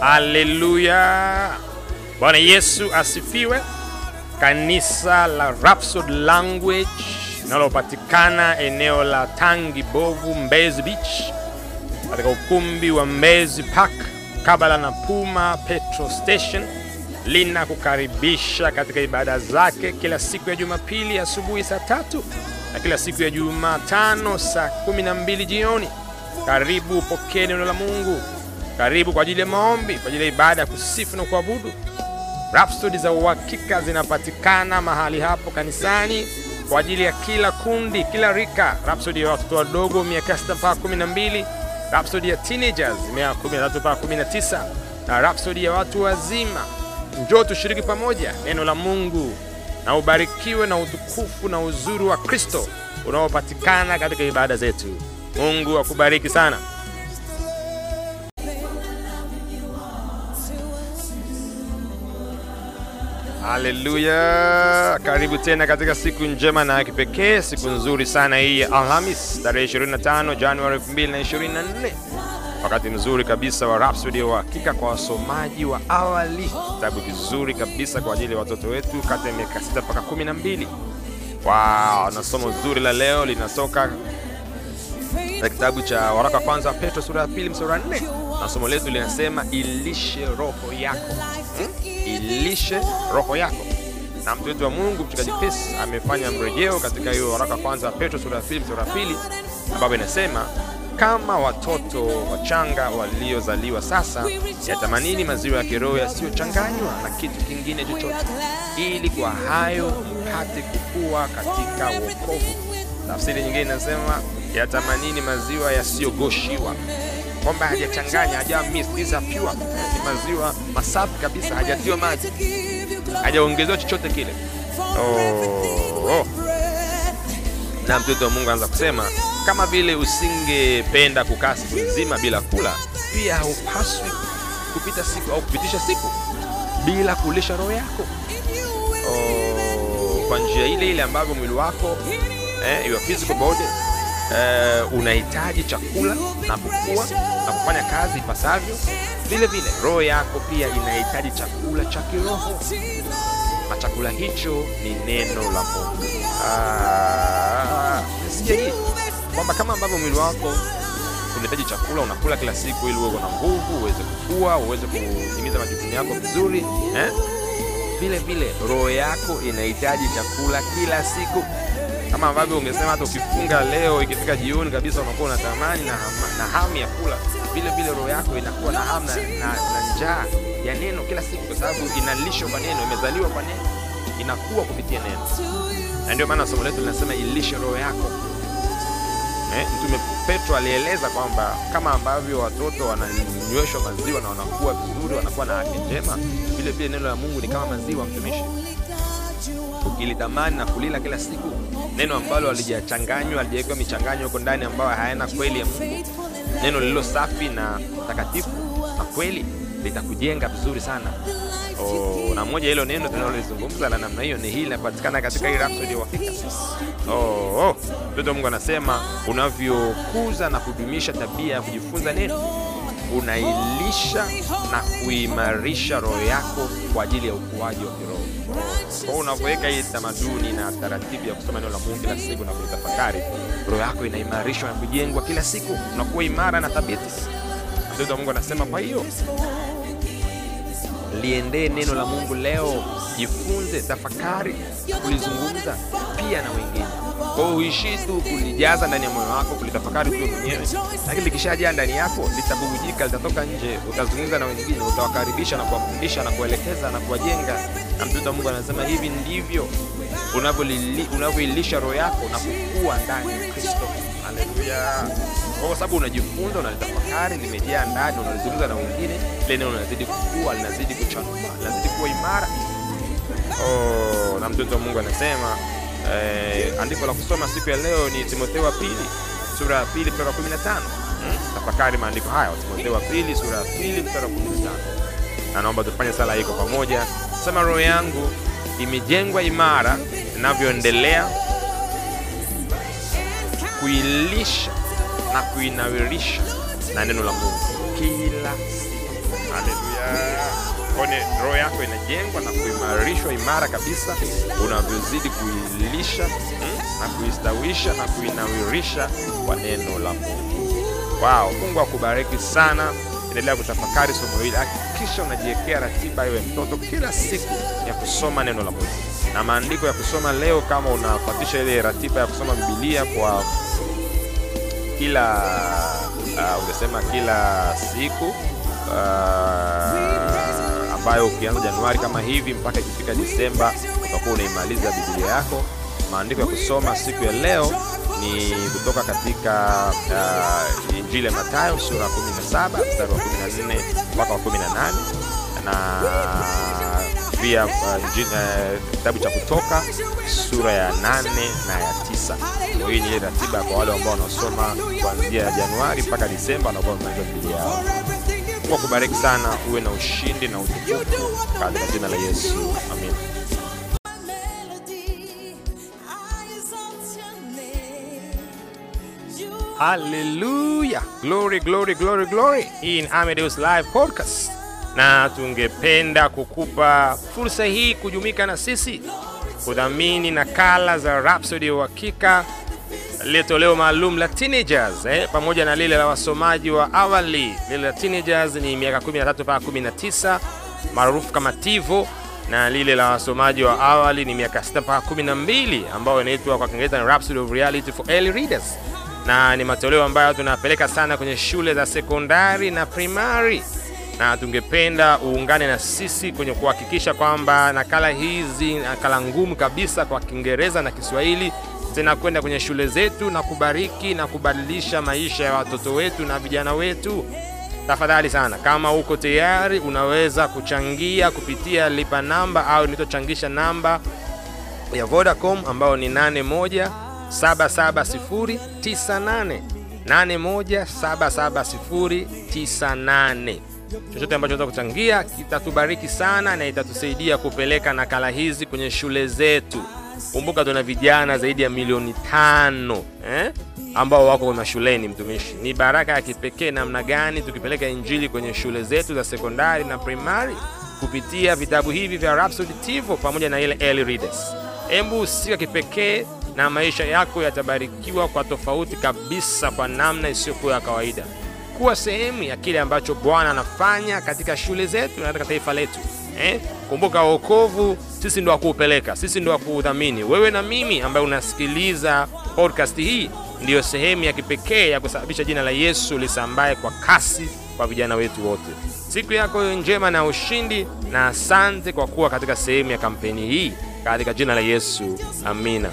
Haleluya! Bwana Yesu asifiwe. Kanisa la Rapsod Language linalopatikana eneo la Tangi Bovu, Mbezi Beach, katika ukumbi wa Mbezi Park kabla na Puma Petro Station, linakukaribisha katika ibada zake kila siku ya Jumapili asubuhi saa tatu na kila siku ya Jumatano saa kumi na mbili jioni. Karibu upokee neno la Mungu. Karibu kwa ajili ya maombi, kwa ajili ya ibada ya kusifu na kuabudu. Rhapsody za uhakika zinapatikana mahali hapo kanisani kwa ajili ya kila kundi, kila rika. Rhapsody ya watoto wadogo miaka sita mpaka kumi na mbili, Rhapsody ya teenagers miaka kumi na tatu mpaka kumi na tisa na Rhapsody ya watu wazima. Njoo tushiriki pamoja neno la Mungu na ubarikiwe na utukufu na uzuri wa Kristo unaopatikana katika ibada zetu. Mungu akubariki sana. Haleluya! Karibu tena katika siku njema na kipekee, siku nzuri sana hii ya Alhamis tarehe 25 Januari 2024, wakati mzuri kabisa wa Rhapsody wa hakika kwa wasomaji wa awali, kitabu kizuri kabisa kwa ajili ya watoto wetu kati ya miaka 6 mpaka 12. Wow, na somo zuri la leo linatoka na kitabu cha waraka wa kwanza wa Petro sura ya pili mstari wa 4 na somo letu linasema ilishe roho yako hmm? ilishe roho yako. Na mtu wetu wa Mungu mchungaji Chris amefanya mrejeo katika hiyo waraka wa kwanza wa Petro sura ya pili mstari wa pili ambapo inasema kama watoto wachanga waliozaliwa sasa, yatamanini maziwa ya kiroho yasiyochanganywa na kitu kingine chochote, ili kwa hayo mpate kukua katika wokovu. Tafsiri nyingine inasema yatamanini maziwa yasiyogoshiwa, kwamba hajachanganya, haja mix, these are pure, ni maziwa masafi kabisa, hajatiwa maji, hajaongezewa chochote kile. Oh, oh. Na mtoto wa Mungu anaanza kusema kama vile usingependa kukaa siku nzima bila kula, pia haupaswi kupita siku au kupitisha siku bila kulisha roho yako oh, kwa njia ile ile ambavyo mwili wako eh, your physical body eh, unahitaji chakula na kukua na kufanya kazi ipasavyo, vile vile roho yako pia inahitaji chakula cha kiroho, na chakula hicho ni neno la Mungu. Ah, hii kwamba kama ambavyo mwili wako unahitaji chakula, unakula kila siku ili uwe na nguvu, uweze kukua, uweze kutimiza majukumu yako vizuri eh? Vile vile roho yako inahitaji chakula kila siku, kama ambavyo ungesema hata ukifunga leo, ikifika jioni kabisa unakuwa unatamani na, na hamu ya kula, vile vile roho yako inakuwa na hamu na, na, na njaa ya neno kila siku, kwa sababu inalishwa kwa neno, imezaliwa kwa neno, inakuwa kupitia neno, na ndio maana somo letu linasema ilishe roho yako. Eh, Mtume Petro alieleza kwamba kama ambavyo watoto wananyweshwa maziwa na wanakuwa vizuri, wanakuwa na afya njema, vile vile neno la Mungu ni kama maziwa, mtumishi. Ukilitamani na kulila kila siku, neno ambalo halijachanganywa, halijawekewa michanganyo huko ndani ambayo hayana kweli ya Mungu, neno lililo safi na takatifu na kweli, litakujenga vizuri sana. Oh, na moja hilo neno tunalolizungumza la namna hiyo ni hili linapatikana katika hii Rhapsody ya uhakika. Oh, oh. Mtoto wa Mungu anasema unavyokuza na kudumisha tabia ya kujifunza neno, unailisha na kuimarisha roho yako kwa ajili ya ukuaji wa kiroho. Kwa hiyo unavyoweka hii tamaduni na taratibu ya kusoma neno la Mungu kila siku na kulitafakari, roho yako inaimarishwa na kujengwa kila siku, unakuwa imara na thabiti. Mtoto wa Mungu anasema kwa hiyo liendee neno la Mungu leo, jifunze, tafakari, kulizungumza pia na wengine. Kwa hiyo uishi tu kulijaza ndani ya moyo wako, kulitafakari tu mwenyewe, lakini likishajaa ndani yako litabubujika, litatoka nje, utazungumza na wengine, utawakaribisha na kuwafundisha na kuelekeza na kuwajenga. Na mtoto wa Mungu anasema hivi ndivyo unavyoilisha roho yako na kukua ndani ya Kristo. Haleluya! Kwa sababu unajifunza, unalitafakari, limejaa ndani, unalizungumza na wengine, ile neno linazidi kukua, linazidi kuchanua, linazidi kuwa imara. Oh, na mtoto wa Mungu anasema eh, andiko la kusoma siku ya leo ni Timotheo wa pili sura ya pili mstari wa 15. Hmm? Tafakari maandiko haya, Timotheo wa pili sura ya pili mstari wa 15, na naomba tufanye sala hii kwa pamoja. Sema, roho yangu imejengwa imara inavyoendelea kuilisha na kuinawirisha na neno la Mungu kila siku. Haleluya. Kone roho yako inajengwa na kuimarishwa imara kabisa unavyozidi kuilisha hmm, na kuistawisha na kuinawirisha kwa neno la Mungu. Wow, Mungu akubariki sana. Endelea kutafakari somo hili, hakikisha unajiwekea ratiba iwe mtoto kila siku ya kusoma neno la Mungu na maandiko ya kusoma leo. Kama unafuatisha ile ratiba ya kusoma Biblia kwa kila uh, ungesema kila siku uh, ambayo ukianza Januari kama hivi mpaka ikifika Disemba utakuwa unaimaliza Biblia yako. Maandiko ya kusoma siku ya leo ni kutoka katika uh, Injili ya Mathayo sura ya 17 mstari wa 14 mpaka wa 18 na pia uh, uh, kitabu cha Kutoka sura ya 8 na ya 9. Kwa hii ni ile ratiba kwa wale ambao wanaosoma kuanzia Januari mpaka Disemba wanakuwa wamemaliza Biblia yao. Mungu akubariki sana, uwe na ushindi na utukufu katika jina la Yesu, amin. Haleluya, glory glory glory glory. Hii ni Amadeus Live Podcast, na tungependa kukupa fursa hii kujumuika na sisi kudhamini nakala za Rhapsody ya Uhakika, lile toleo maalum la teenagers eh, pamoja na lile la wasomaji wa awali. Lile la teenagers ni miaka 13 mpaka 19 maarufu kama TIVO, na lile la wasomaji wa awali ni miaka 6 mpaka 12 ambayo inaitwa kwa Kiingereza Rhapsody of Reality for Early Readers na ni matoleo ambayo tunapeleka sana kwenye shule za sekondari na primary, na tungependa uungane na sisi kwenye kuhakikisha kwamba nakala hizi, nakala ngumu kabisa kwa Kiingereza na Kiswahili, zinakwenda kwenye shule zetu na kubariki na kubadilisha maisha ya watoto wetu na vijana wetu. Tafadhali sana, kama uko tayari, unaweza kuchangia kupitia lipa namba au nitochangisha namba ya Vodacom ambayo ni 81 77098 81779098. Chochote ambacho unaweza kuchangia kitatubariki sana na itatusaidia kupeleka nakala hizi kwenye shule zetu. Kumbuka tuna vijana zaidi ya milioni tano eh, ambao wako mashuleni. Mtumishi, ni baraka ya kipekee namna gani tukipeleka injili kwenye shule zetu za sekondari na primari kupitia vitabu hivi vya Rhapsody TIVO pamoja na ile early readers. Hebu sika kipekee na maisha yako yatabarikiwa kwa tofauti kabisa, kwa namna isiyokuwa ya kawaida. Kuwa sehemu ya kile ambacho Bwana anafanya katika shule zetu na katika taifa letu eh? Kumbuka wokovu, sisi ndo wakuupeleka, sisi ndo wakuudhamini. Wewe na mimi ambaye unasikiliza podcast hii, ndiyo sehemu ya kipekee ya kusababisha jina la Yesu lisambaye kwa kasi kwa vijana wetu wote. Siku yako njema na ushindi, na asante kwa kuwa katika sehemu ya kampeni hii, katika jina la Yesu, amina.